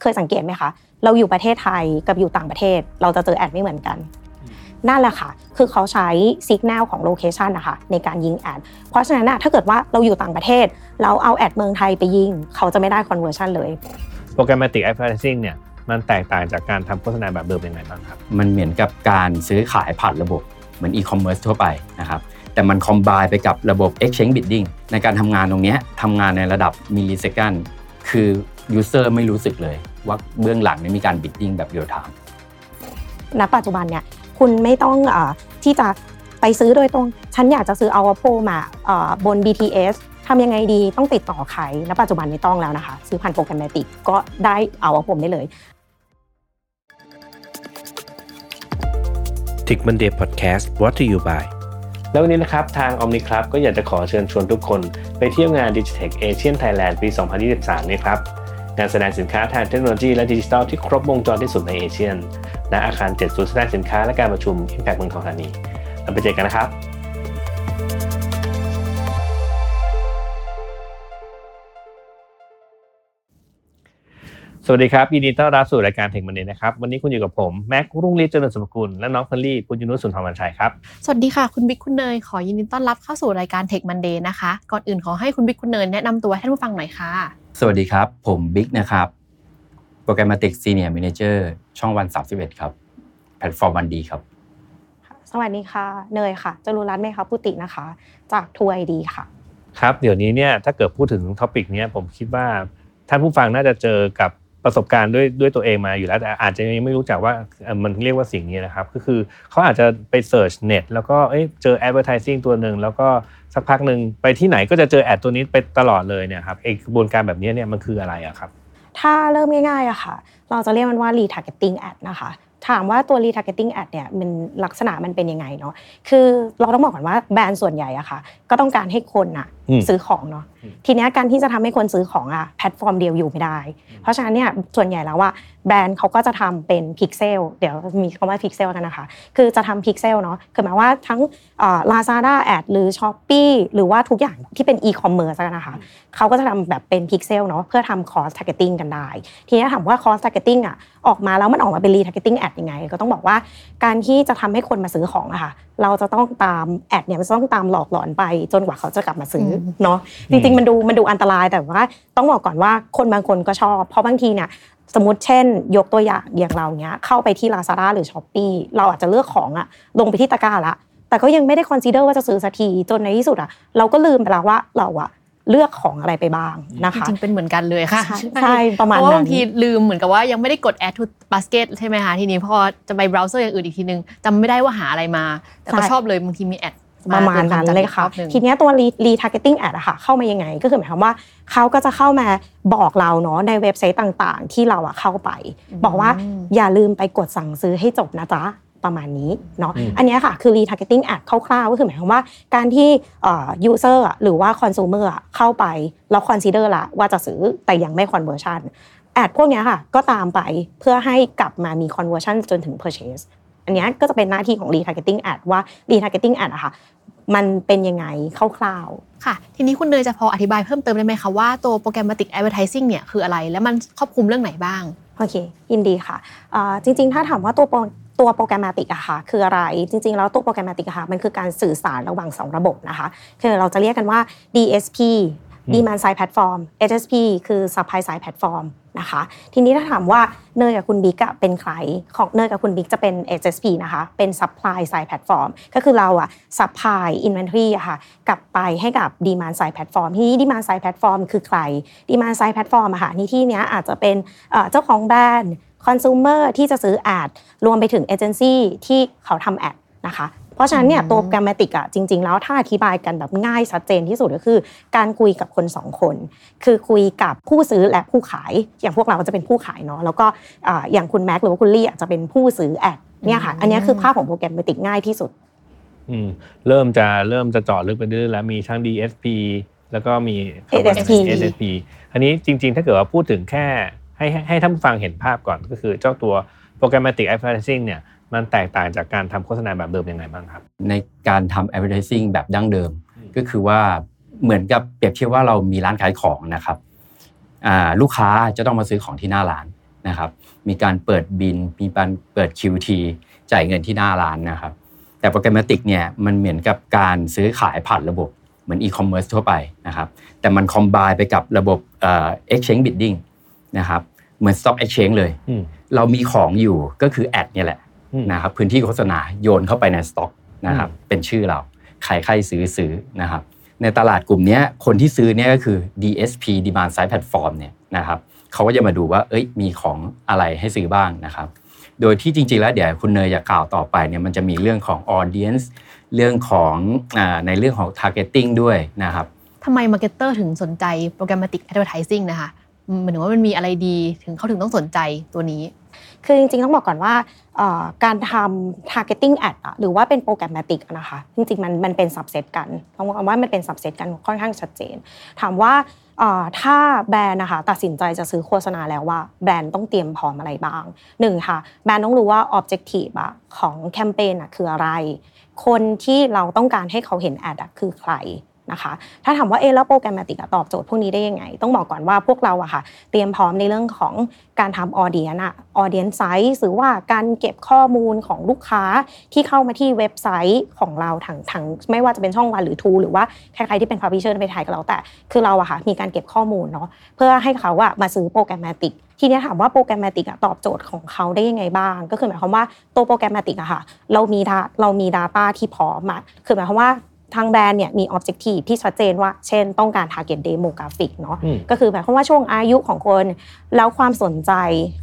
เคยสังเกตไหมคะ เราอยู่ประเทศไทยกับอยู่ต่างประเทศ เราจะเจอ ad ไม่เหมือนกัน นั่นแหละค่ะ คือเขาใช้สัญญาณของ location นะคะในการยิง ad เพราะฉะนั้นถ้าเกิดว่าเราอยู่ต่างประเทศ เราเอา ad เมืองไทยไปยิง เขาจะไม่ได้ conversion เลย Programmatic Advertising เนี่ยมันแตกต่างจากการทำโฆษณาแบบเดิมยังไงบ้างครับ มันเหมือนกับการซื้อขายผ่านระบบเหมือนอีคอมเมิร์ซทั่วไปนะครับแต่มันคอมบ n ไปกับระบบ Exchange Bidding ในการทำงานตรงเนี้ยทำงานในระดับ millisecondคือ user ไม่รู้สึกเลย ว่าเบื้องหลังเนี่ยมีการ bidding แบบ real-timeณปัจจุบันเนี่ยคุณไม่ต้องเออที่จะไปซื้อโดยตรง ฉันอยากจะซื้อ Out of Home เอ่อบน BTS ทำยังไงดีต้องติดต่อใครณปัจจุบันไม่ต้องแล้วนะคะ ซื้อผ่าน programmatic ก็ได้เอาโพได้เลย Tech Monday Podcast brought to you by แล้ววันนี้นะครับ ทาง Omni Club ก็อยากจะขอเชิญชวนทุกคน ไปเที่ยวงาน Digitech Asian Thailand ปี 2023 นี้ครับ งานแสดงสินค้าทางเทคโนโลยีและดิจิทัลที่ครบวงจรที่สุดในเอเชียนณอาคาร7ศูนย์แสดงสินค้าและการประชุม Impact เมืองทองธานีเราไปเจอกันนะครับสวัสดีครับยินดีต้อนรับสู่รายการเทคมันเดย์นะครับวันนี้คุณอยู่กับผมแม็กรุ่งฤทธิ์เจริญสมกุลและน้องพลลี่คุณยุนุสุนทรวันชัยครับสวัสดีค่ะคุณบิ๊กคุณเนยขอยินดีต้อนรับเข้าสู่รายการ Tech Monday นะคะก่อนอื่นขอให้คุณบิ๊กคุณเนยแนะนำตัวให้ท่านผู้ฟังหน่อยค่ะ สวัสดีครับ ผมบิ๊กนะครับ Programmatic Senior Manager ช่องวัน31ครับ แพลตฟอร์ม oneD ครับ สวัสดีค่ะ เนยค่ะจรูญรัตน์เมฆะภูตินะคะ จาก TrueID ค่ะ ครับ เดี๋ยวนี้เนี่ยถ้าเกิดพูดถึง topic เนี้ยผมคิดว่าท่านผู้ฟังน่าจะเจอกับ ประสบการณ์ด้วยด้วยตัวเองมาอยู่แล้วแต่อาจจะยังไม่รู้จักว่ามันเรียกว่าสิ่งนี้นะครับ ก็คือเขาอาจจะไป search เน็ตแล้วก็เอเจอ advertising ตัวหนึ่งแล้วก็สักพักหนึ่งไปที่ไหนก็จะเจอ ad ตัวนี้ไปตลอดเลยเนี่ยครับไอกระบวนการแบบนี้เนี่ยมันคืออะไรอะครับ ถ้าเริ่มง่ายๆอะค่ะ เราจะเรียกมันว่า retargeting ad นะคะถามว่าตัว retargeting ad เนี่ยมันลักษณะมันเป็นยังไงเนาะคือเราต้องบอกก่อนว่าแบรนด์ส่วนใหญ่อะค่ะ ก็ต้องการให้คนอะ ซื้อของเนาะอืมทีเนี้ยการที่จะทำให้คนซื้อของอะแพลตฟอร์มเดียวอยู่ไม่ได้ เพราะฉะนั้นเนี่ยส่วนใหญ่แล้วว่าแบรนด์เขาก็จะทำเป็นพิกเซลเดี๋ยวมีคำว่าพิกเซลกันนะคะ คือจะทำพิกเซลเนาะคือหมายว่าทั้ง Lazada ad หรือ Shopee หรือว่าทุกอย่างที่เป็นอีคอมเมิร์ซกันนะคะเขาก็จะทำแบบเป็นพิกเซลเนาะเพื่อทำคอส t ท r g e t ติ้งกันได้ ทีนี้ถามว่าคอส t ท r g e t ติ้งอะออกมาแล้วมันออกมาเป็นรีท a r g e t ติ้งแอดยังไง ก็ต้องบอกว่าการที่จะทำให้คนมาซื้อของอะค่ะ เราจะต้องตาม ad เนี่ยมันจะต้องตามหลอกหลอนไป จนกว่าเขาจะกลับมาซื้ออมเนาะจริงๆมันดูมันดูอันตรายแต่ว่าต้องบอกก่อนว่าคนบางคนก็ชอบ เพราะบางทีเนี่ยสมมติเช่น ยกตัวอย่างอย่างเราเนี้ยเข้าไปที่ Lazada หรือ Shopee เราอาจจะเลือกของอะลงไปที่ตะกร้าละแต่ก็ยังไม่ได้ consider ว่าจะซื้อสักทีจนในที่สุดอะเราก็ลืมไปแล้วว่าเราอะ เลือกของอะไรไปบ้างนะคะจริงๆเป็นเหมือนกันเลยค่ะใช่ใช่ประมาณเพราะว่านั้นบางทีลืมเหมือนกับว่ายังไม่ได้กด add to basket ใช่ไหมคะทีนี้พอจะไปเบราว์เซอร์อย่างอื่นอีกทีนึงจำไม่ได้ว่าหาอะไรมา แต่ก็ใช่ชอบเลยบางทีมีแอดประมาณนั้นเลยค่ะ ทีเนี้ยตัว retargeting ad อะค่ะเข้ามายังไง ก็คือหมายความว่าเขาก็จะเข้ามาบอกเราเนาะในเว็บไซต์ต่างๆ ที่เราอะเข้าไป บอกว่าอย่าลืมไปกดสั่งซื้อให้จบนะจ๊ะ ประมาณนี้เนาะอืมอันเนี้ยค่ะคือ retargeting ad คร่าวๆก็คือหมายความว่าการที่เอ่อ user อะหรือว่า consumer อะเข้าไปแล้ว consider ละว่าจะซื้อแต่ยังไม่ conversion แอดพวกเนี้ยค่ะก็ตามไปเพื่อให้กลับมามี conversion จนถึง purchase อันเนี้ยก็จะเป็นหน้าที่ของ retargeting ad ว่า retargeting ad อะค่ะมันเป็นยังไงคร่าวๆ ค่ะ ทีนี้คุณเนยจะพออธิบายเพิ่มเติมได้ไหมคะว่าตัว programmatic advertising เนี่ยคืออะไร และมันครอบคลุมเรื่องไหนบ้าง โอเค ยินดีค่ะอ่าจริงๆ ถ้าถามว่าตัวโปร ตัวโปรแกรมติกอะค่ะคืออะไรจริงๆแล้วตัวโปรแกรมติกอะค่ะมันคือการสื่อสารระหว่าง 2 ระบบนะคะ คือเราจะเรียกกันว่า DSP Demand Side Platform HSP คือ Supply Side Platform นะคะ ทีนี้ถ้าถามว่าเนยกับคุณบิ๊กอะเป็นใครของเนยกับคุณบิ๊กจะเป็น HSP นะคะเป็น Supply Side Platform ก็คือเราอะ Supply Inventory อะค่ะกลับไปให้กับ Demand Side Platform ทีนี้ Demand Side Platform คือใคร Demand Side Platform อะค่ะในที่เนี้ยอาจจะเป็นเอ่อเจ้าของแบรนด์ คอน sumer ที่จะซื้อแอดรวมไปถึงเอเจนซี่ที่เขาทำแอดนะคะเพราะฉะนั้นเนี่ยตัวแกรมติกอะจริง ๆ แล้วถ้าอธิบายกันแบบง่ายชัดเจนที่สุดก็คือ การคุยกับคนสองคน คือคุยกับผู้ซื้อและผู้ขาย อย่างพวกเราก็จะเป็นผู้ขายเนาะแล้วก็อ่าอย่างคุณแม็กหรือว่าคุณลี่อาจจะเป็นผู้ซื้อแอดเนี่ยค่ะ อันเนี้ยคือภาพของโปรแกรมติกง่ายที่สุดอืมเริ่มจะเริ่มจะเจาะลึกไปเรื่อยๆแล้วมีทั้ง DSP แล้วก็มี SSP SSP อันนี้จริง ๆ ถ้าเกิดว่าพูดถึงแค่ ให้ให้ให้ท่านผู้ฟังเห็นภาพก่อนก็คือเจ้าตัว programmatic advertising เนี่ยมันแตกต่างจากการทำโฆษณาแบบเดิมยังไงบ้างครับ ในการทำ advertising แบบดั้งเดิม ก็คือว่าเหมือนกับเปรียบเทียบว่าเรามีร้านขายของนะครับอ่าลูกค้าจะต้องมาซื้อของที่หน้าร้านนะครับมีการเปิดบินมีการเปิด QT จ่ายเงินที่หน้าร้านนะครับแต่โปรแกรมติกเนี่ยมันเหมือนกับการซื้อขายผ่านระบบเหมือนอีคอมเมิร์ซทั่วไปนะครับแต่มันคอมบ n e ไปกับระบบเอ่อ exchange bidding นะครับ เหมือน stock exchange เลยอืมเรามีของอยู่ก็คือ ad เนี่ยแหละอืมนะครับพื้นที่โฆษณาโยนเข้าไปในสต็อกนะครับอืมเป็นชื่อเราใครใครซื้อซื้อนะครับในตลาดกลุ่มเนี้ยคนที่ซื้อเนี่ยก็คือ DSP Demand Side Platform เนี่ยนะครับเขาก็จะมาดูว่าเอ้ยมีของอะไรให้ซื้อบ้างนะครับ โดยที่จริงๆแล้วเดี๋ยวคุณเนยจะกล่าวต่อไปเนี่ยมันจะมีเรื่องของ audience เรื่องของอาในเรื่องของ targeting ด้วยนะครับทำไมมาร์เก็ตเตอร์ถึงสนใจProgrammatic Advertising นะคะ หมายถึงว่ามันมีอะไรดีถึงเขาถึงต้องสนใจตัวนี้ คือจริงๆ ต้องบอกก่อนว่าการทำ targeting ad หรือว่าเป็น programmatic นะคะ จริงๆ มันมันเป็น subset กันต้องบอกว่ามันเป็น subset กันค่อนข้างชัดเจน ถามว่าถ้าแบรนด์นะคะตัดสินใจจะซื้อโฆษณาแล้วว่าแบรนด์ต้องเตรียมพร้อมอะไรบ้างหนึ่งค่ะแบรนด์ต้องรู้ว่า objective ของแคมเปญคืออะไร คนที่เราต้องการให้เขาเห็น ad คือใคร นะคะ ถ้าถามว่าเออแล้ว programmatic ตอบโจทย์พวกนี้ได้ยังไง ต้องบอกก่อนว่าพวกเราอะค่ะเตรียมพร้อมในเรื่องของการทำ audience อะ audience size หรือว่าการเก็บข้อมูลของลูกค้าที่เข้ามาที่เว็บไซต์ของเราทั้งทั้งไม่ว่าจะเป็นช่องวันหรือ True หรือว่าใครๆที่เป็น publisher ไปถ่ายกับเราแต่คือเราอะค่ะมีการเก็บข้อมูลเนาะเพื่อให้เขาอะมาซื้อ programmatic ทีนี้ถามว่า programmatic ตอบโจทย์ของเขาได้ยังไงบ้าง ก็คือหมายความว่าตัว programmatic อะค่ะ เรามี data เรามี Data ที่พร้อมอะคือหมายความว่า ทางแบรนด์เนี่ยมี objective ที่ชัดเจนว่า เช่น ต้องการ target demographic เนาะอืมก็คือหมายความว่าช่วงอายุของคน แล้วความสนใจ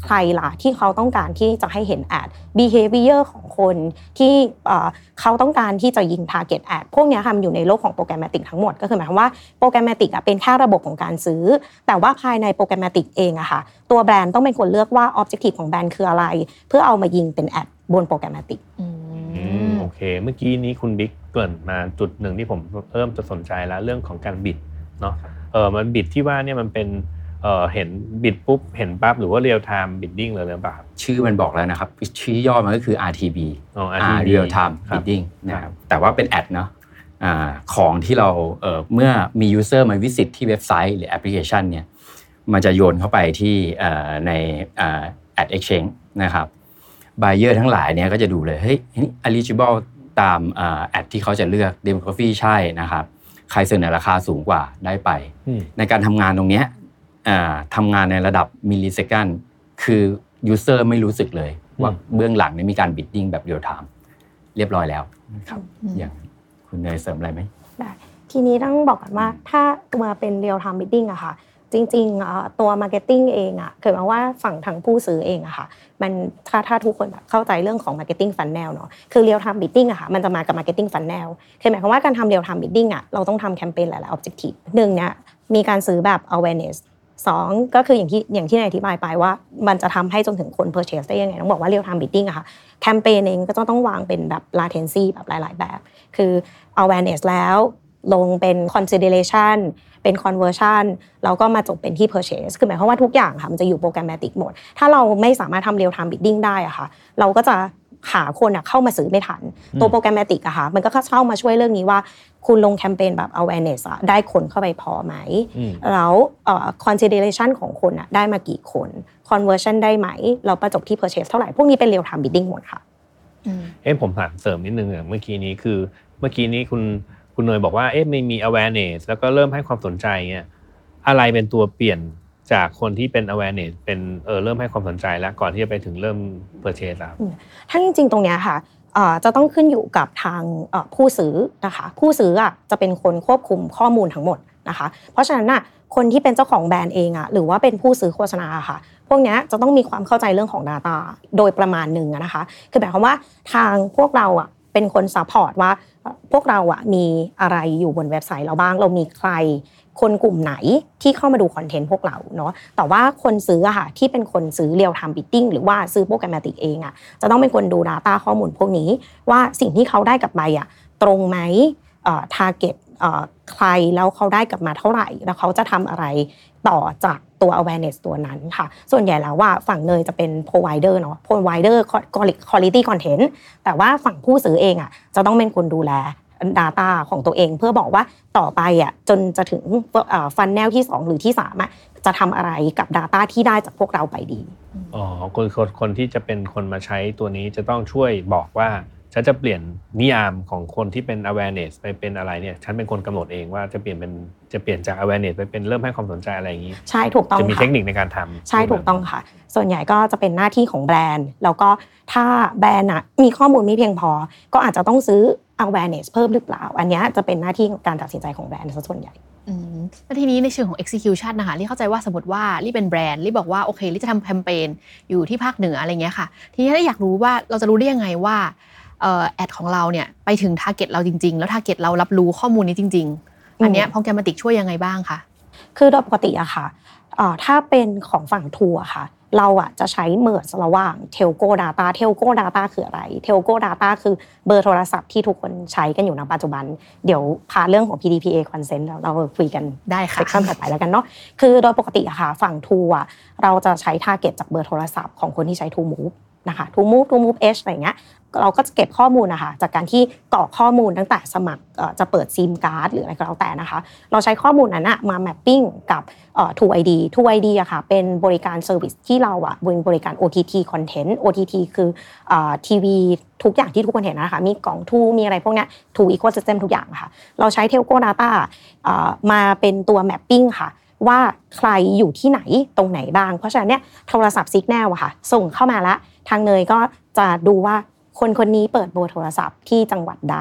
ใครล่ะที่เขาต้องการที่จะให้เห็นแอด behavior ของคนที่เอ่อเขาต้องการที่จะยิง target ad พวกเนี้ยค่ะมันอยู่ในโลกของโปรแกรมติกทั้งหมด ก็คือหมายความว่าโปรแกรมติกอะเป็นแค่ระบบของการซื้อ แต่ว่าภายในโปรแกรมติกเองอะค่ะตัวแบรนด์ต้องเป็นคนเลือกว่า objective ของแบรนด์คืออะไร เพื่อเอามายิงเป็นแอดบน programmatic อือืมม โอเค เมื่อกี้นี้คุณบิ๊กเกริ่นมาจุดหนึ่งที่ผมเริ่มจะสนใจแล้วเรื่องของการ bid เนาะเออมัน bid ที่ว่าเนี่ยมันเป็นเออเห็น bid ปุ๊บเห็นปั๊บหรือว่า real time bidding เลยหรือเปล่าครับชื่อมันบอกแล้วนะครับ ชื่อย่อมันก็คือ RTB อ๋ออ่า RTB real time ครับ bidding นะครับแต่ว่าเป็นแอดเนาะอ่าของที่เราเอ่อเมื่อมี user มา visit ที่เว็บไซต์หรือแอปพลิเคชันเนี่ยมันจะโยนเข้าไปที่เอ่อในอ่า ad exchange นะครับ buyer ทั้งหลายเนี่ยก็จะดูเลยเฮ้ยนี่ eligible ตามอ่าแอดที่เขาจะเลือก demography ใช่นะครับ ใครเสนอราคาสูงกว่าได้ไปอืมในการทำงานตรงเนี้ยอ่าทำงานในระดับ millisecond คือ user ไม่รู้สึกเลย ว่าเบื้องหลังเนี่ยมีการ bidding แบบ real time เรียบร้อยแล้วนะครับอืมอย่างคุณเนยเสริมอะไรไหมได้ทีนี้ต้องบอกก่อนว่าถ้ามาเป็น real time bidding อะค่ะ จริงๆตัว marketing เองอะเกิดมาว่าฝั่งทางผู้ซื้อเองอะค่ะมันถ้าถ้าทุกคนแบบเข้าใจเรื่องของ marketing funnel เนาะคือ real time bidding อะค่ะมันจะมากับ marketing funnel คือหมายความว่าการทำ real time bidding อะเราต้องทำแคมเปญหลายๆ objective หนึ่งเนี่ยมีการซื้อแบบ awareness สองก็คืออย่างที่อย่างที่นายอธิบายไปว่า มันจะทำให้จนถึงคน purchase ได้ยังไง ต้องบอกว่า real time bidding อะค่ะแคมเปญเองก็ต้องต้องวางเป็นแบบ latency แบบหลาย ๆ แบบ คือ awareness แล้วลงเป็น consideration เป็น conversion แล้วก็มาจบเป็นที่ purchase คือหมายความว่าทุกอย่างค่ะมันจะอยู่โปรแกรมติกหมด ถ้าเราไม่สามารถทำ real time bidding ได้อะค่ะ เราก็จะหาคนอะเข้ามาซื้อไม่ทัน ตัวโปรแกรมติกอะค่ะมันก็เข้ามาช่วยเรื่องนี้ว่า คุณลงแคมเปญแบบ awareness อะได้คนเข้าไปพอไหมอืมแล้วเอ่อ consideration ของคนอะได้มากี่คน conversion ได้ไหม เราประจบที่ purchase เท่าไหร่ พวกนี้เป็น real time bidding หมดค่ะอืมเอ๊ะผมถามเสริมนิดนึงอะเมื่อกี้นี้คือเมื่อกี้นี้คุณ คุณเนยบอกว่าเอ๊ะไม่มี awareness แล้วก็เริ่มให้ความสนใจเนี่ยอะไรเป็นตัวเปลี่ยนจากคนที่เป็น awareness เป็นเออเริ่มให้ความสนใจแล้วก่อนที่จะไปถึงเริ่ม purchase ครับถ้าจริงๆตรงเนี้ยค่ะจะต้องขึ้นอยู่กับทางผู้ซื้อนะคะ ผู้ซื้ออะจะเป็นคนควบคุมข้อมูลทั้งหมดนะคะ เพราะฉะนั้นน่ะคนที่เป็นเจ้าของแบรนด์เองอะหรือว่าเป็นผู้ซื้อโฆษณาค่ะ พวกเนี้ยจะต้องมีความเข้าใจเรื่องของ Data โดยประมาณหนึ่งนะคะ คือหมายความว่าทางพวกเราอะ เป็นคน support ว่าพวกเราอะมีอะไรอยู่บนเว็บไซต์เราบ้าง เรามีใคร คนกลุ่มไหนที่เข้ามาดูคอนเทนต์พวกเราเนาะแต่ว่าคนซื้ออะค่ะที่เป็นคนซื้อเรียลไทม์บิ d ดิ้งหรือว่าซื้อโปรแกรมติกเองอะจะต้องเป็นคนดู Data ข้อมูลพวกนี้ ว่าสิ่งที่เขาได้กลับไปอะตรงไหมเอ่อ target เอ่อใครแล้วเขาได้กลับมาเท่าไหร่ แล้วเขาจะทำอะไรต่อจาก ตัว awareness ตัวนั้นค่ะ ส่วนใหญ่แล้วว่าฝั่งเนยจะเป็น provider เนาะ provider quality content แต่ว่าฝั่งผู้ซื้อเองอะจะต้องเป็นคนดูแล Data ของตัวเองเพื่อบอกว่าต่อไปอะจนจะถึงฟันแนลที่ 2 หรือที่3อะจะทำอะไรกับ Data ที่ได้จากพวกเราไปดี อ๋อคนคนที่จะเป็นคนมาใช้ตัวนี้จะต้องช่วยบอกว่า ฉันจะเปลี่ยนนิยามของคนที่เป็น awareness ไปเป็นอะไรเนี่ยฉันเป็นคนกำหนดเองว่าจะเปลี่ยนเป็นจะเปลี่ยนจาก awareness ไปเป็นเริ่มให้ความสนใจอะไรอย่างนี้ ใช่ถูกต้องจะมีค่ะเทคนิคในการทำใช่ถูกต้องค่ะ ส่วนใหญ่ก็จะเป็นหน้าที่ของแบรนด์ แล้วก็ถ้าแบรนด์อะมีข้อมูลไม่เพียงพอ ก็อาจจะต้องซื้อ awareness เพิ่มหรือเปล่า อันเนี้ยจะเป็นหน้าที่ของการตัดสินใจของแบรนด์ซะส่วนใหญ่อืมแล้วทีนี้ในเชิงของ execution นะคะลี่เข้าใจว่าสมมติว่าลี่เป็นแบรนด์ลี่บอกว่าโอเคลี่จะทำแคมเปญอยู่ที่ภาคเหนืออะไรเงี้ยค่ะ ทีนี้ถ้าอยากรู้ว่าเราจะรู้ได้ยังไงว่าเอ่อ แอดของเราเนี่ยไปถึง target เราจริง ๆ แล้ว target เรารับรู้ข้อมูลนี้จริง ๆ อันเนี้ย programmatic ช่วยยังไงบ้างคะคือโดยปกติอะค่ะเอ่อถ้าเป็นของฝั่งทัวร์ค่ะ เราอะจะใช้ merge ระหว่าง Telco Data Telco Data คืออะไร Telco Data คือเบอร์โทรศัพท์ที่ทุกคนใช้กันอยู่ในปัจจุบัน เดี๋ยวพาเรื่องของ PDPA consent เราเราคุยกันได้ค่ะ session ถัดไปแล้วกันเนาะคือโดยปกติอะค่ะฝั่งทรูอะเราจะใช้ t a r g e t จากเบอร์โทรศัพท์ของคนที่ใช้ TrueMove นะคะ TrueMove TrueMove H อะไรเงี้ย เราก็จะเก็บข้อมูลนะคะจากการที่กรอกข้อมูลตั้งแต่สมัครจะเปิดซิมการ์ดหรืออะไรก็แล้วแต่นะคะ เราใช้ข้อมูลนั้นมา mapping กับเอ่อ True ID True ID อะค่ะเป็นบริการ service ที่เราอะบริบริการ OTT Content OTT คือทีวีทุกอย่างที่ทุกคนเห็นนะคะมีกล่องทรูมีอะไรพวกนี้ย True Ecosystem ทุกอย่างค่ะเราใช้ Telco Data มาเป็นตัว mapping ค่ะว่าใครอยู่ที่ไหนตรงไหนบ้าง เพราะฉะนั้นเนี่ยโทรศัพท์ signal อะค่ะ ส่งเข้ามาละ ทางเนยก็จะดูว่า คนคนนี้เปิดเบอร์โทรศัพท์ที่จังหวัดใด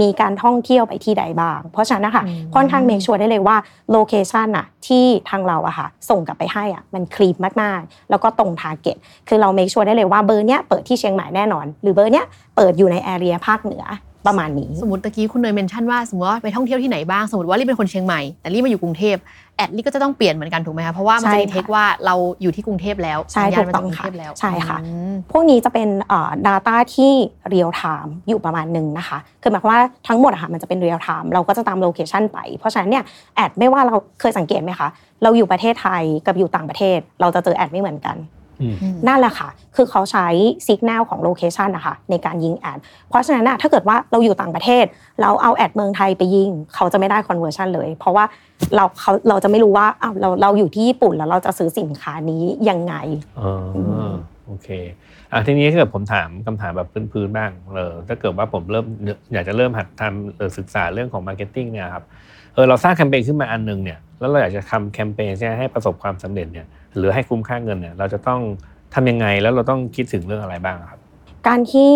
มีการท่องเที่ยวไปที่ใดบ้าง เพราะฉะนั้นนะคะอืมค่อนข้าง make sure ได้เลยว่า location อะที่ทางเราอะค่ะส่งกลับไปให้อะมัน clean มากๆ แล้วก็ตรง target คือเรา make sure ได้เลยว่าเบอร์เนี้ยเปิดที่เชียงใหม่แน่นอน หรือเบอร์เนี้ยเปิดอยู่ใน area ภาคเหนือ ประมาณนี้ สมมติตะกี้คุณเนย mention ว่าสมมติว่าไปท่องเที่ยวที่ไหนบ้างสมมติว่าลี่เป็นคนเชียงใหม่แต่ลี่มาอยู่กรุงเทพแอดลี่ก็จะต้องเปลี่ยนเหมือนกันถูกไหมคะเพราะว่ามันจะมีใช่ค่ะเทคว่าเราอยู่ที่กรุงเทพแล้วใช่ถูกต้องสัญญาณมาต้จากกรุงค่ะเทพแล้วใช่ค่ะอืมพวกนี้จะเป็นเอ่อ data ที่ real time อยู่ประมาณหนึ่งนะคะคือหมายความว่าทั้งหมดอะค่ะมันจะเป็น real time เราก็จะตาม location ไป เพราะฉะนั้นเนี่ยแอดไม่ว่าเราเคยสังเกตไหมคะเราอยู่ประเทศไทยกับอยู่ต่างประเทศ เราจะเจอแอดไม่เหมือนกันอืม นั่นแหละค่ะ คือเขาใช้สัญญาณของ location นะคะในการยิงแอด เพราะฉะนั้นนะถ้าเกิดว่าเราอยู่ต่างประเทศ เราเอาแอดเมืองไทยไปยิง เขาจะไม่ได้ conversion เลย เพราะว่าเราเขาเราจะไม่รู้ว่าอ้าวเราเราอยู่ที่ญี่ปุ่นแล้วเราจะซื้อสินค้านี้ยังไงอ๋อโอเคอะทีนี้ถ้าเกิดผมถามคำถามแบบพื้นๆบ้างเออถ้าเกิดว่าผมเริ่มอยากจะเริ่มหัดทำเออศึกษาเรื่องของ marketing เนี่ยครับเออเราสร้างแคมเปญขึ้นมาอันหนึงเนี่ยแล้วเราอยากจะทำแคมเปญใช่ไหมให้ประสบความสำเร็จเนี่ย หรือให้คุ้มค่าเงินเนี่ยเราจะต้องทำยังไงแล้วเราต้องคิดถึงเรื่องอะไรบ้างครับ การที่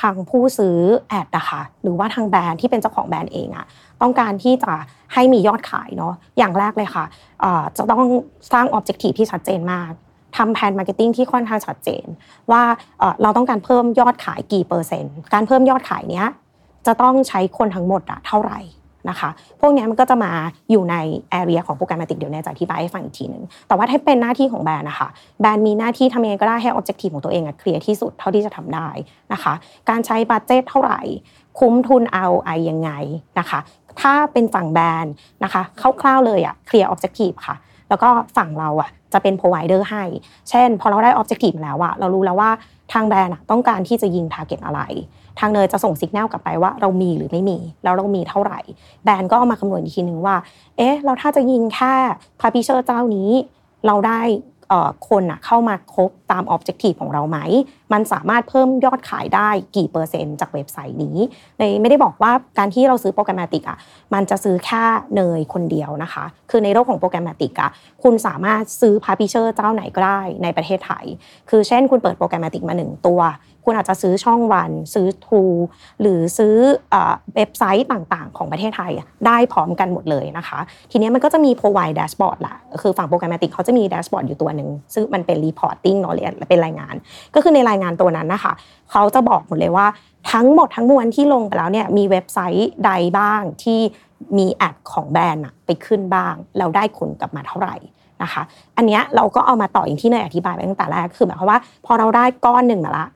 ทางผู้ซื้อแอดนะคะหรือว่าทางแบรนด์ที่เป็นเจ้าของแบรนด์เองอะต้องการที่จะให้มียอดขายเนาะอย่างแรกเลยค่ะจะต้องสร้าง Objective ที่ชัดเจนมากทำแผน marketing ที่ค่อนข้างชัดเจน ว่าเอ่อเราต้องการเพิ่มยอดขายกี่เปอร์เซ็นต์ การเพิ่มยอดขายเนี้ยจะต้องใช้คนทั้งหมดอะเท่าไหร่ นะคะ พวกนี้มันก็จะมาอยู่ใน area ของ programmatic เดี๋ยวเนยจะอธิบายให้ฟังอีกทีหนึ่งแต่ว่าถ้าเป็นหน้าที่ของแบรนด์นะคะแบรนด์มีหน้าที่ทำยังไงก็ได้ให้ objective ของตัวเองอะ clear ที่สุดเท่าที่จะทำได้นะคะ การใช้ budget เท่าไหร่ คุ้มทุน ROI ยังไงนะคะ ถ้าเป็นฝั่งแบรนด์นะคะคร่าวๆเลยอะ clear objective ค่ะ แล้วก็ฝั่งเราอะจะเป็น provider ให้ เช่น พอเราได้ objective มาแล้วอะเรารู้แล้วว่าทางแบรนด์ต้องการที่จะยิง target อะไร ทางเนยจะส่งสัญญาณกลับไปว่าเรามีหรือไม่มี แล้วเรามีเท่าไหร่ แบรนด์ก็เอามาคำนวณอีกทีนึงว่า เอ๊ะ เราถ้าจะยิงแค่ publisher เจ้านี้ เราได้ คนเข้ามาครบตาม objective ของเราไหม มันสามารถเพิ่มยอดขายได้กี่เปอร์เซ็นต์จากเว็บไซต์นี้ในไม่ได้บอกว่าการที่เราซื้อ programmatic อะมันจะซื้อแค่เนยคนเดียวนะคะ คือในโลกของ programmatic อะคุณสามารถซื้อ publisher เจ้าไหนก็ได้ในประเทศไทย คือเช่นคุณเปิดโปรแกรมติกมาหนึ่งตัวคุณอาจจะซื้อช่องวัน ซื้อทูหรือซื้อเว็บไซต์ต่างๆ ของประเทศไทยได้พร้อมกันหมดเลยนะคะ ทีนี้มันก็จะมี provide dashboard ละคือฝั่งโปรแกรมติกเขาจะมี dashboard อยู่ตัวหนึ่งซึ่งมันเป็น reporting เนาะเป็นรายงาน ก็คือในรายงานตัวนั้นนะคะเขาจะบอกหมดเลยว่าทั้งหมดทั้งมวลที่ลงไปแล้วเนี่ยมีเว็บไซต์ใดบ้างที่มีแอดของแบรนด์ไปขึ้นบ้างแล้วได้ผลกลับมาเท่าไหร่นะคะ อันนี้เราก็เอามาต่ออย่างที่เนยอธิบายไปตั้งแต่แรกคือหมายความว่า พอเราได้ก้อนหนึ่งมาละ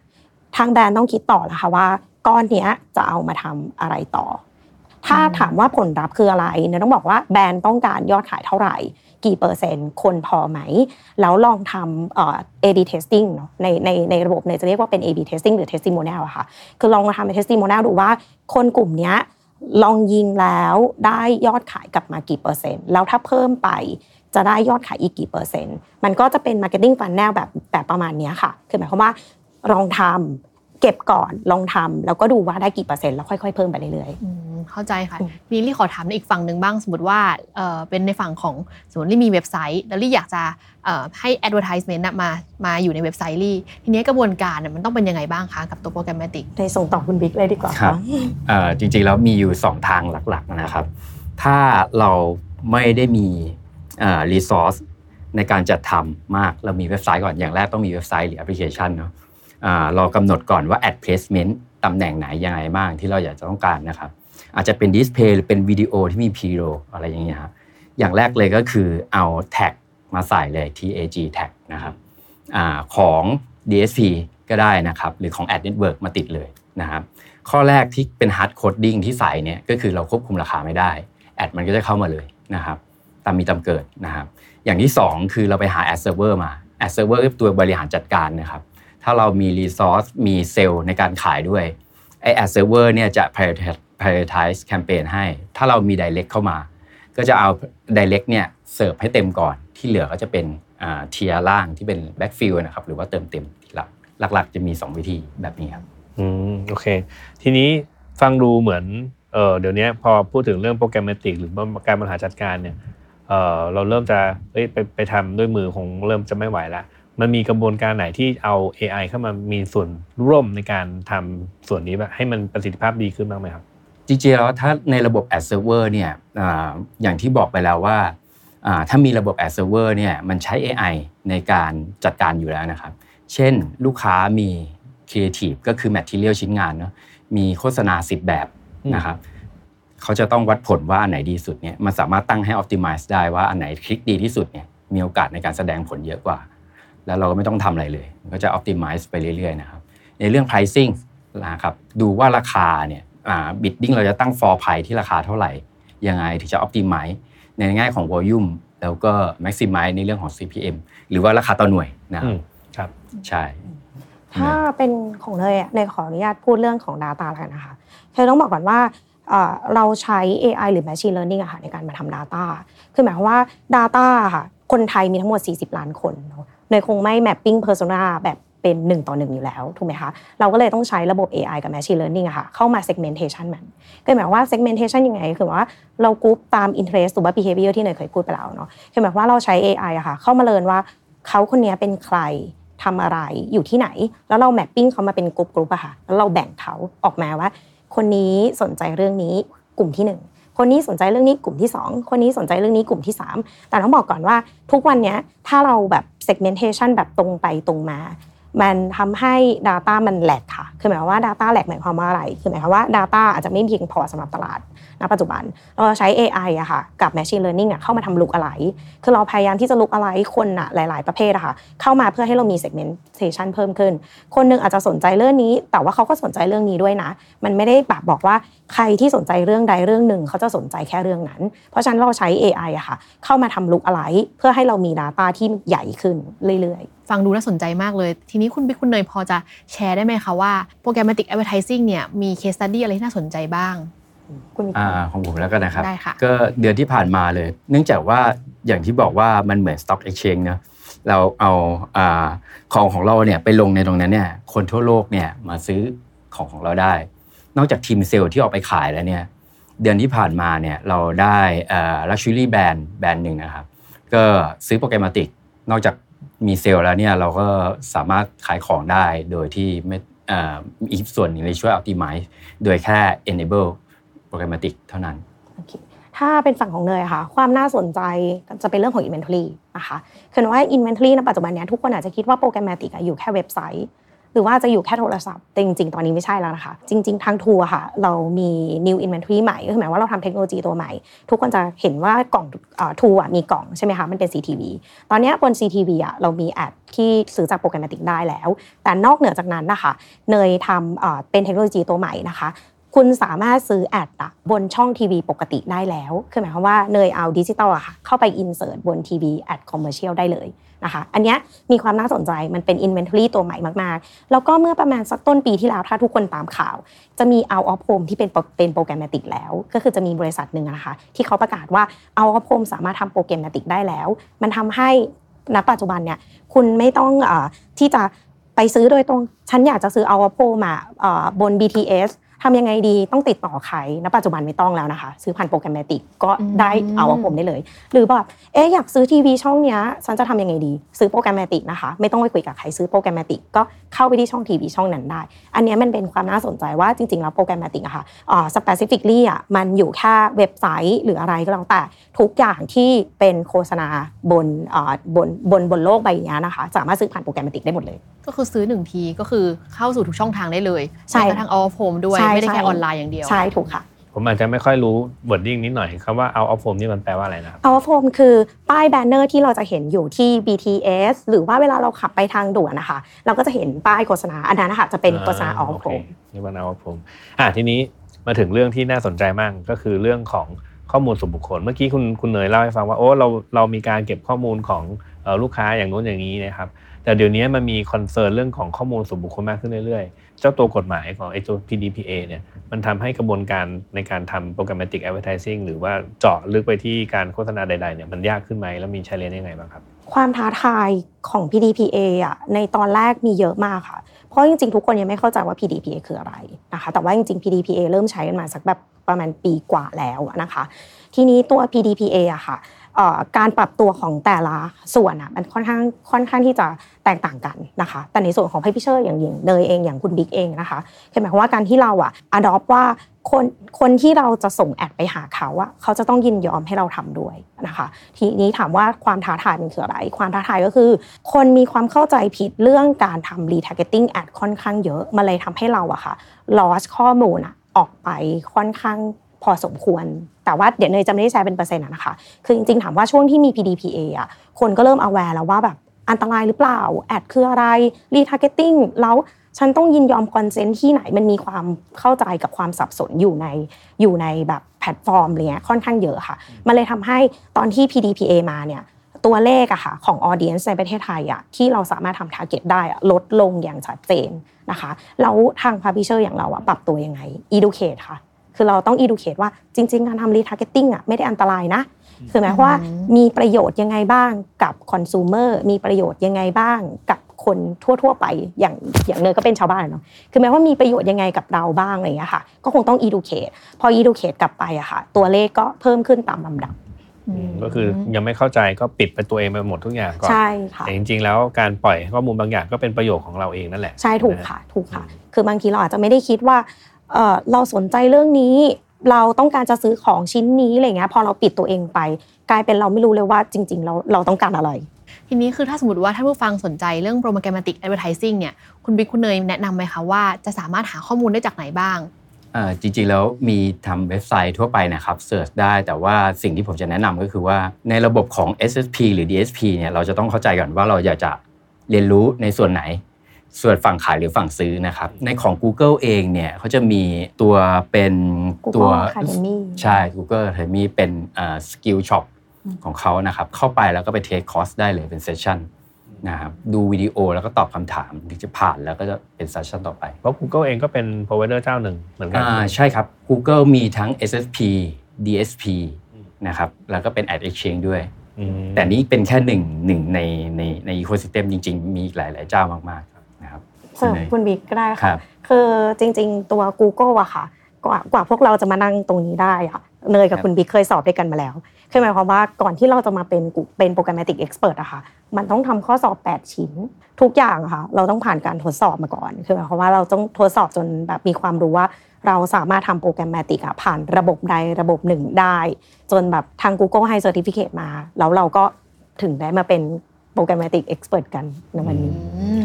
ทางแบรนด์ต้องคิดต่อแล้วค่ะว่า ก้อนเนี้ยจะเอามาทำอะไรต่อ ถ้าถามว่าผลลัพธ์คืออะไรเนี่ยต้องบอกว่าแบรนด์ต้องการยอดขายเท่าไหร่ กี่เปอร์เซ็นต์ คนพอไหม แล้วลองทำเอ่อ A/B testing เนาะในในในระบบเนี่ยจะเรียกว่าเป็น A/B testing หรือ testimonial อะค่ะ คือลองมาทำเป็น testimonial ดูว่าคนกลุ่มเนี้ยลองยิงแล้วได้ยอดขายกลับมากี่เปอร์เซ็นต์ แล้วถ้าเพิ่มไปจะได้ยอดขายอีกกี่เปอร์เซ็นต์ มันก็จะเป็น marketing funnel แบบแบบประมาณเนี้ยค่ะ คือหมายความว่า ลองทำเก็บก่อนลองทำแล้วก็ดูว่าได้กี่เปอร์เซ็นต์แล้วค่อยๆเพิ่มไปเรื่อยอืมเข้าใจค่ะอืมทีนี้ลี่ขอถามในอีกฝั่งหนึ่งบ้าง สมมติว่าเอ่อเป็นในฝั่งของสมมติลี่มีเว็บไซต์ แล้วลี่อยากจะเอ่อให้ advertisement น่ะมามาอยู่ในเว็บไซต์ลี่ทีนี้กระบวนการน่ะมันต้องเป็นยังไงบ้างคะกับตัวโปรแกรมติกๆในส่งต่อคุณบิ๊กเลยดีกว่าครับค่ะเอ่อจริงๆแล้วมีอยู่ 2 ทางหลักๆนะครับ ถ้าเราไม่ได้มี resource ในการจัดทำมากเรามีเว็บไซต์ก่อนอย่างแรกต้องมีเว็บไซต์หรือแอปพลิเคชันเนาะอ่า เรากำหนดก่อนว่า ad placement ตำแหน่งไหนยังไงบ้างที่เราอยากจะต้องการนะครับ อาจจะเป็น display หรือเป็นวิดีโอที่มี pre-roll อะไรอย่างเงี้ยครับอย่างแรกเลยก็คือเอา tag มาใส่เลย tag tag นะครับอของ DSP ก็ได้นะครับ หรือของ Ad Network มาติดเลยนะครับ ข้อแรกที่เป็น hard coding ที่ใส่เนี่ยก็คือเราควบคุมราคาไม่ได้แอดมันก็จะเข้ามาเลยนะครับตามมีตามเกิดนะครับ อย่างที่ 2 คือเราไปหา ad server มา ad server คือตัวบริหารจัดการนะครับ ถ้าเรามี resource มีเซลล์ในการขายด้วยไอ ad server เวอร์เนี่ยจะ prioritize prioritize campaign ให้ ถ้าเรามี direct เข้ามา ก็จะเอา direct เนี่ยเสิร์ฟให้เต็มก่อนที่เหลือก็จะเป็น tier ล่างที่เป็น backfill นะครับหรือว่าเติมเต็มทีหลักหลักๆ จะมี 2 วิธีแบบนี้ครับอืมโอเค ทีนี้ฟังดูเหมือนเออเดี๋ยวนี้พอพูดถึงเรื่อง programmatic หรือการบริหารจัดการเนี่ยเออเราเริ่มจะเอ้ยไปไปทำด้วยมือคงเริ่มจะไม่ไหวละ มันมีกระบวนการไหนที่เอา AI เข้ามามีส่วนร่วมในการทำส่วนนี้แบบให้มันประสิทธิภาพดีขึ้นบ้างไหมครับ จริงๆแล้วถ้าในระบบ Ad Server เนี่ยอาอย่างที่บอกไปแล้วว่าอ่าถ้ามีระบบ Ad Server เนี่ยมันใช้ AI ในการจัดการอยู่แล้วนะครับ เช่นลูกค้ามี Creative ก็คือ Material ชิ้นงานเนาะมีโฆษณา 10 แบบอืมนะครับเขาจะต้องวัดผลว่าอันไหนดีสุดเนี่ยมันสามารถตั้งให้ Optimize ได้ว่าอันไหนคลิกดีที่สุดเนี่ยมีโอกาสในการแสดงผลเยอะกว่า แล้วเราก็ไม่ต้องทำอะไรเลยมันก็จะ Optimize ไปเรื่อยๆนะครับในเรื่อง pricing นะครับดูว่าราคาเนี่ยบิดดิ้งเราจะตั้ง for price ที่ราคาเท่าไหร่ ยังไงถึงจะ optimize ในแง่ของ volume แล้วก็ maximize ในเรื่องของ CPM หรือว่าราคาต่อหน่วยนะคอืรับมครับใช่ ถ้าเป็นของเนยอะเนยขออนุญาตพูดเรื่องของ Data แล้วกันนะคะคือต้องบอกก่อนว่าเอ่อเราใช้ AI หรือ Machine Learning อะค่ะในการมาทำ Data คือหมายความว่า Data อะค่ะคนไทยมีทั้งหมด 40 ล้านคนเนอะ เนยคงไม่ mapping persona แบบเป็น1ต่อ1อยู่แล้วถูกไหมคะเราก็เลยต้องใช้ระบบ AI กับ Machine Learning อะค่ะเข้ามา segmentation มันก็หมายว่า segmentation ยังไงคือว่าเรากรุ๊ปตาม interest หรือว่า behavior ที่เนยเคยพูดไปแล้วเนาะคือหมายว่าเราใช้ AI อะค่ะเข้ามาเรียนว่าเขาคนนี้เป็นใครทำอะไรอยู่ที่ไหน แล้วเราแมปปิ้งเขามาเป็นกลุ่มกลุ่มอะค่ะแล้วเราแบ่งเขาออกมาว่า คนนี้สนใจเรื่องนี้กลุ่มที่หนึ่ง คนนี้สนใจเรื่องนี้กลุ่มที่สองคนนี้สนใจเรื่องนี้กลุ่มที่สามแต่ต้องบอกก่อนว่าทุกวันนี้ถ้าเราแบบ segmentation แบบตรงไปตรงมา มันทำให้ Data มันแหลกค่ะ คือหมายความว่า Data แหลกหมายความว่าอะไร คือหมายความว่า Data อาจจะไม่เพียงพอสำหรับตลาดณปัจจุบัน เราใช้ AI อะค่ะ กับ Machine Learning อะเข้ามาทำลุกอะไร คือเราพยายามที่จะลุกอะไรคนอะหลาย ๆ ประเภทอะค่ะ เข้ามาเพื่อให้เรามี segmentation เพิ่มขึ้น คนหนึงอาจจะสนใจเรื่องนี้ แต่ว่าเขาก็สนใจเรื่องนี้ด้วยนะ มันไม่ได้แบบบอกว่าใครที่สนใจเรื่องใดเรื่องหนึ่ง เขาจะสนใจแค่เรื่องนั้น เพราะฉะนั้นเราใช้ AI อะค่ะ เข้ามาทำลุกอะไร เพื่อให้เรามี Data ที่ใหญ่ขึ้นเรื่อย ๆฟังดูน่าสนใจมากเลย ทีนี้คุณบิ๊กคุณเนยพอจะแชร์ได้ไหมคะว่า Programmatic Advertising เนี่ยมี case study อะไรที่น่าสนใจบ้างคุณมีอ่าของผมแล้วกันนะครับได้ค่ะก็เดือนที่ผ่านมาเลย เนื่องจากว่าอย่างที่บอกว่ามันเหมือน Stock Exchange เนอะเราเอาอาของของเราเนี่ยไปลงในตรงนั้นเนี่ยคนทั่วโลกเนี่ยมาซื้อของของเราได้ นอกจากทีมเซลล์ที่ออกไปขายแล้วเนี่ยเดือนที่ผ่านมาเนี่ยเราได้ luxury brand แบรนด์หนึ่งนะครับ ก็ซื้อ programmatic นอกจาก มีเซลล์แล้วเนี่ยเราก็สามารถขายของได้โดยที่ไม่อีกส่วนหนึ่งเลยช่วย optimize โดยแค่ enable programmatic เท่านั้น ถ้าเป็นฝั่งของเนยค่ะ ความน่าสนใจจะเป็นเรื่องของ inventory นะคะคือว่า inventory ในปัจจุบันนี้ทุกคนอาจจะคิดว่า programmatic อยู่แค่เว็บไซต์ หรือว่าจะอยู่แค่โทรศัพท์แต่จริง ๆ ตอนนี้ไม่ใช่แล้วนะคะ จริง ๆ ทาง True ค่ะ เรามี new inventory ใหม่ก็คือหมายว่าเราทำเทคโนโลยีตัวใหม่ ทุกคนจะเห็นว่ากล่อง True มีกล่องใช่ไหมคะ มันเป็น CTV ตอนนี้บน CTV อะเรามี ad ที่ซื้อจาก programmatic ได้แล้ว แต่นอกเหนือจากนั้นนะคะ เนยทำเป็นเทคโนโลยีตัวใหม่นะคะ คุณสามารถซื้อ ad อะบนช่องทีวีปกติได้แล้ว คือหมายความว่าเนยเอาดิจิตอลอะค่ะเข้าไป insert บน TV ad commercial ได้เลยนะคะอันนี้มีความน่าสนใจมันเป็น Inventory ตัวใหม่มาก ๆ แล้วก็เมื่อประมาณสักต้นปีที่แล้ว ถ้าทุกคนตามข่าว จะมี out of home ที่เป็นเป็นโปรแกรมติกแล้ว ก็คือจะมีบริษัทหนึ่งนะคะ ที่เขาประกาศว่า out of home สามารถทำโปรแกรมติกได้แล้ว มันทำให้ณปัจจุบันเนี่ยคุณไม่ต้องอที่จะไปซื้อโดยตรง ฉันอยากจะซื้อ out of home มาบน BTS ทำยังไงดีต้องติดต่อใครณปัจจุบันไม่ต้องแล้วนะคะ ซื้อผ่านโปรแกรมติกก็ได้อืม out of home ได้เลย หรือแบบเอ๊ะอยากซื้อทีวีช่องเนี้ยฉันจะทำยังไงดี ซื้อ programmatic นะคะ ไม่ต้องไปคุยกับใครซื้อ programmatic ก็เข้าไปที่ช่องทีวีช่องนั้นได้ อันเนี้ยมันเป็นความน่าสนใจว่าจริงๆแล้ว programmatic อะค่ะอ่า specifically อะมันอยู่แค่เว็บไซต์หรืออะไรก็แล้วแต่ทุกอย่างที่เป็นโฆษณาบนอ่าบนบนบนโลกใบนี้นะคะสามารถซื้อผ่าน programmatic ได้หมดเลย ก็คือซื้อหนึ่งทีก็คือเข้าสู่ทุกช่องทางได้เลยใช่แม้กระทั่ง out of home ด้วยใช่ไม่ได้แค่ใช่ออนไลน์อย่างเดียว ใช่ถูกค่ะ ผมอาจจะไม่ค่อยรู้ wording นิดหน่อยคำว่า out of home นี่มันแปลว่าอะไรนะครับ out of home คือป้ายแบนเนอร์ที่เราจะเห็นอยู่ที่ BTS หรือว่าเวลาเราขับไปทางด่วนนะคะ เราก็จะเห็นป้ายโฆษณาอันนั้นนะคะจะเป็นโฆษณาเอาโอโฟเคมนี่มัน out of home อะทีนี้มาถึงเรื่องที่น่าสนใจมากก็คือเรื่องของข้อมูลส่วนบุคคล เมื่อกี้คุณคุณเนยเล่าให้ฟังว่าโอ้เราเรามีการเก็บข้อมูลของเอ่อลูกค้าอย่างนู้นอย่างนี้นะครับแต่เดี๋ยวนี้มันมี concern เรื่องของข้อมูลส่วนบุคคลมากขึ้นเรื่อยๆ เจ้าตัวกฎหมายของไอ้ตัว PDPA เนี่ยมันทำให้กระบวนการในการทำ programmatic advertising หรือว่าเจาะลึกไปที่การโฆษณาใดๆเนี่ยมันยากขึ้นไหมแล้วมี challenge ยังไงบ้างครับ ความท้าทายของ PDPA อะในตอนแรกมีเยอะมากค่ะ เพราะจริงๆ ทุกคนยังไม่เข้าใจว่า PDPA คืออะไรนะคะแต่ว่าจริงๆ PDPA เริ่มใช้กันมาสักแบบประมาณปีกว่าแล้วนะคะ ทีนี้ตัว PDPA อะค่ะ การปรับตัวของแต่ละส่วนอะมันค่อนข้างค่อนข้างที่จะแตกต่างกันนะคะ แต่ในส่วนของ publisher อย่างอย่างเนยเองอย่างคุณบิ๊กเองนะคะคือหมายความว่าการที่เราอะ adopt ว่าคนคนที่เราจะส่ง ad ไปหาเขาอะเขาจะต้องยินยอมให้เราทำด้วยนะคะ ทีนี้ถามว่าความท้าทายมันคืออะไร ความท้าทายก็คือ คนมีความเข้าใจผิดเรื่องการทำ retargeting ad ค่อนข้างเยอะ มันเลยทำให้เราอะค่ะ loss ข้อมูลอะออกไปค่อนข้าง พอสมควร แต่ว่าเดี๋ยวเนยจะไม่ได้แชร์เป็นเปอร์เซ็นต์อะนะคะ คือจริงๆ ถามว่าช่วงที่มี PDPA อะคนก็เริ่ม aware แล้วว่าแบบอันตรายหรือเปล่า ad คืออะไร retargeting แล้วฉันต้องยินยอม consent ที่ไหนมันมีความเข้าใจกับความสับสนอยู่ในอยู่ในแบบแพลตฟอร์มอะไรเงี้ยค่อนข้างเยอะค่ะ มันเลยทำให้ตอนที่ PDPA มาเนี่ยตัวเลขอะค่ะของ audience ในประเทศไทยอะที่เราสามารถทำ target ได้อะลดลงอย่างชัดเจนนะคะแล้วทาง publisher อย่างเราอะปรับตัวยังไง educate ค่ะ คือเราต้อง educate ว่าจริง ๆ การทำ retargeting อะไม่ได้อันตรายนะคือหมายความว่ามีประโยชน์ยังไงบ้างกับคอน sumer มีประโยชน์ยังไงบ้างกับคนทั่ว ๆ ไปอย่างอย่างเนยก็เป็นชาวบ้านอะเนาะคือหมายว่ามีประโยชน์ยังไงกับเราบ้างอะไรอย่างเงี้ยค่ะ ก็คงต้อง educate พอ educate กลับไปอะค่ะ ตัวเลขก็เพิ่มขึ้นตามลำดับก็คือยังไม่เข้าใจก็ปิดไปตัวเองไปหมดทุกอย่างก่อนใช่ค่ะแต่จริง ๆ แล้วการปล่อยข้อมูลบางอย่างก็เป็นประโยชน์ของเราเองนั่นแหละ ใช่ถูกค่ะ ถูกค่ะ คือบางทีเราอาจจะไม่ได้คิดว่า เอ่อเราสนใจเรื่องนี้ เราต้องการจะซื้อของชิ้นนี้อะไรเงี้ยพอเราปิดตัวเองไป กลายเป็นเราไม่รู้เลยว่าจริง ๆ เราเราต้องการอะไร ทีนี้คือถ้าสมมติว่าท่านผู้ฟังสนใจเรื่อง programmatic advertising เนี่ยคุณบิ๊กคุณเนยแนะนำไหมคะว่าจะสามารถหาข้อมูลได้จากไหนบ้างเอ่อจริงๆแล้วมีทำเว็บไซต์ทั่วไปนะครับเสิร์ชได้แต่ว่าสิ่งที่ผมจะแนะนำก็คือว่าในระบบของ SSP หรือ DSP เนี่ยเราจะต้องเข้าใจก่อนว่าเราอยากจะเรียนรู้ในส่วนไหน ส่วนฝั่งขายหรือฝั่งซื้อนะครับ ในของ Google เองเนี่ยเขาจะมีตัวเป็นตัว Google Academy ใช่ Google Academy เป็น Skillshop ของเขานะครับ เข้าไปแล้วก็ไป take course ได้เลยเป็น session นะครับดูวิดีโอแล้วก็ตอบคำถามถึงจะผ่านแล้วก็จะเป็น session ต่อไป เพราะ Google เองก็เป็น provider เจ้าหนึ่งเหมือนกันอ่าใช่ครับ Google มีทั้ง SSP DSP นะครับแล้วก็เป็น Ad Exchange ด้วยอืมแต่นี่เป็นแค่หนึ่งหนึ่งในในใน ecosystem จริง ๆ มีอีกหลาย ๆ เจ้ามากๆนะครับ เสริมณเนยคุณบิ๊กก็ได้ครัค่ะบคือจริง ๆ ตัว Google อะค่ะ กว่ากว่าพวกเราจะมานั่งตรงนี้ได้อะเนยกับคุณบิ๊กเคยสอบด้วยกันมาแล้วคือหมายความว่าก่อนที่เราจะมาเป็นกูเป็นโปรแกรมติกเอ็กซ์เพรสอะค่ะ มันต้องทำข้อสอบ 8 ชิ้น ทุกอย่างอะค่ะ เราต้องผ่านการทดสอบมาก่อน คือหมายความว่าเราต้องทดสอบจนแบบมีความรู้ว่า เราสามารถทำโปรแกรมติกอะผ่านระบบใดระบบหนึ่งได้ จนแบบทาง Google ให้ certificate มา แล้วเราก็ถึงได้มาเป็น programmatic expert กันในวันนี้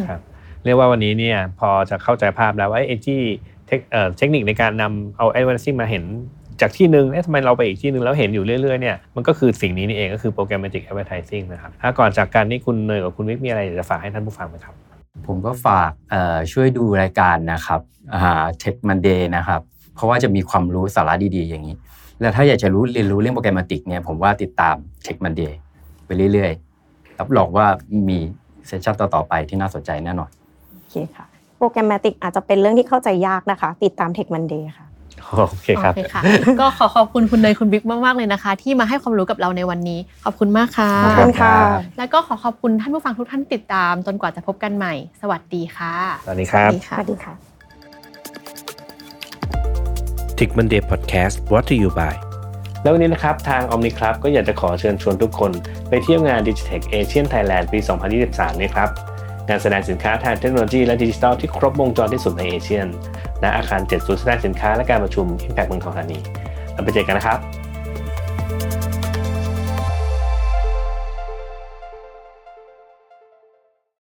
ครับ เรียกว่าวันนี้เนี่ยพอจะเข้าใจภาพแล้วว่าไอ้ที่เทคเอ่เทคนิคในการนำเอา advertising มาเห็นจากที่หนึ่งเอ๊ะทำไมเราไปอีกที่หนึ่งแล้วเห็นอยู่เรื่อยๆเนี่ยมันก็คือสิ่งนี้นี่เองก็คือ programmatic advertising นะครับถ้าก่อนจากการที่คุณเนยกับคุณบิ๊กมีอะไรอยากจะฝากให้ท่านผู้ฟังไหมครับ ผมก็ฝากช่วยดูรายการนะครับอ่า Tech Monday นะครับ เพราะว่าจะมีความรู้สาระดีๆอย่างนี้ แล้วถ้าอยากจะรู้เรียนรู้เรื่อง programmatic เนี่ยผมว่าติดตาม Tech Monday ไปเรื่อยๆรับรองว่ามี session ต่อๆไปที่น่าสนใจแน่นอน เคค่ะ programmatic อาจจะเป็นเรื่องที่เข้าใจยากนะคะ ติดตาม Tech Monday ค่ะโอเคครับโอเคค่ะ ก็ขอขอบคุณคุณเนยคุณบิ๊กมาก ๆ เลยนะคะ ที่มาให้ความรู้กับเราในวันนี้ ขอบคุณมากค่ะขอบคุณค่ะ แล้วก็ขอขอบคุณท่านผู้ฟังทุกท่านที่ติดตามจนกว่าจะพบกันใหม่ สวัสดีค่ะ สวัสดีครับ สวัสดีสค่ะวัสดีค่ะ Tick Monday Podcast brought to you by แล้ววันนี้นะครับ ทาง Omni Club ก็อยากจะขอเชิญชวนทุกคน ไปเที่ยวงาน Digitech Asian Thailand ปี 2023 นี้ครับ การแสดงสินค้าทางเทคโนโลยีและดิจิทัลที่ครบวงจรที่สุดในเอเชียนณอาคาร7ศูนย์แสดงสินค้าและการประชุม Impact เมืองทองธานีเราไปเจอกันนะครับ